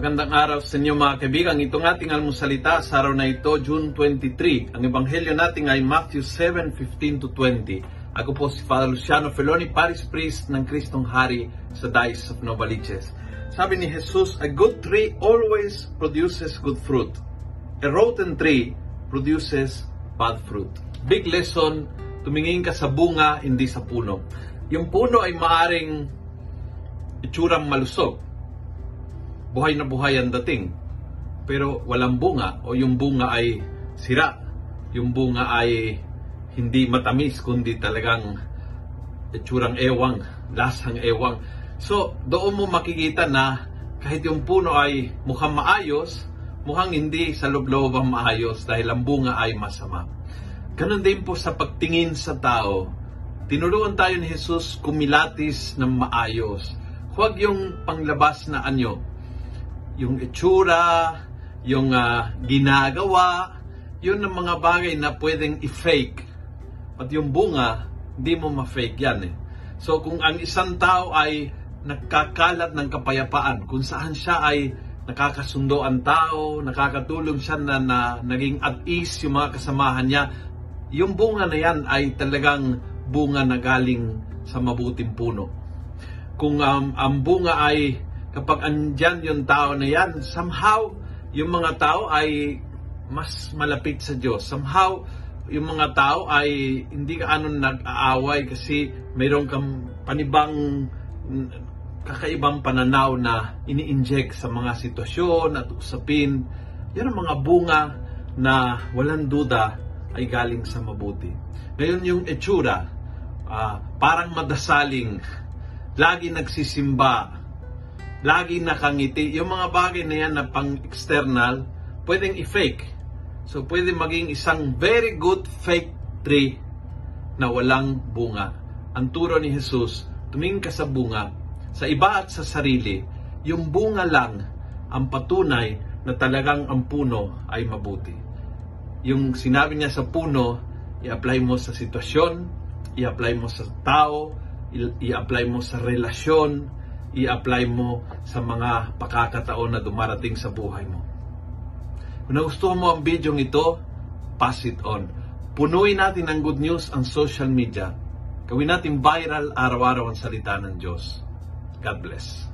Magandang araw sa inyo mga kaibigan. Itong ating almusalita sa araw na ito, June 23. Ang ebanghelyo natin ay Matthew 7:15 to 20. Ako po si Father Luciano Feloni, Paris Priest ng Kristong Hari sa Diocese of Novaliches. Sabi ni Jesus, A good tree always produces good fruit. A rotten tree produces bad fruit. Big lesson, tumingin ka sa bunga, hindi sa puno. Yung puno ay maaring itsurang malusog, buhay na buhay ang dating. Pero walang bunga o yung bunga ay sira. Yung bunga ay hindi matamis kundi talagang itsurang ewang, lasang ewang. So, doon mo makikita na kahit yung puno ay mukhang maayos, mukhang hindi sa loob-loob ang maayos dahil ang bunga ay masama. Ganon din po sa pagtingin sa tao. Tinuruan tayo ni Jesus kumilatis ng maayos. Huwag yung panglabas na anyo, yung itsura, yung ah, ginagawa, yun ang mga bagay na pwedeng i-fake. At yung bunga, hindi mo ma-fake yan eh. So kung ang isang tao ay nagkakalat ng kapayapaan, kung saan siya ay nakakasundo ang tao, nakakatulong siya na, na naging at ease yung mga kasamahan niya, yung bunga na yan ay talagang bunga na galing sa mabuting puno. Kung um, ang bunga ay kapag andyan yung tao na yan, somehow, yung mga tao ay mas malapit sa Diyos. Somehow, yung mga tao ay hindi ka anong nag-aaway kasi mayroon kang panibang kakaibang pananaw na ini-inject sa mga sitwasyon at usapin. Yan ang mga bunga na walang duda ay galing sa mabuti. Ngayon yung etsura, ah, parang madasaling, lagi nagsisimba, lagi nakangiti. Yung mga bagay na yan na pang-external, pwedeng i-fake. So, pwede maging isang very good fake tree na walang bunga. Ang turo ni Jesus, tumingin ka sa bunga, sa iba at sa sarili, yung bunga lang ang patunay na talagang ang puno ay mabuti. Yung sinabi niya sa puno, i-apply mo sa sitwasyon, i-apply mo sa tao, i-apply mo sa relasyon, i-apply mo sa mga pakakataon na dumarating sa buhay mo. Kung nagustuhan mo ang video ito, pass it on. Punuin natin ng good news ang social media. Gawin natin viral araw-araw ang salita ng Diyos. God bless.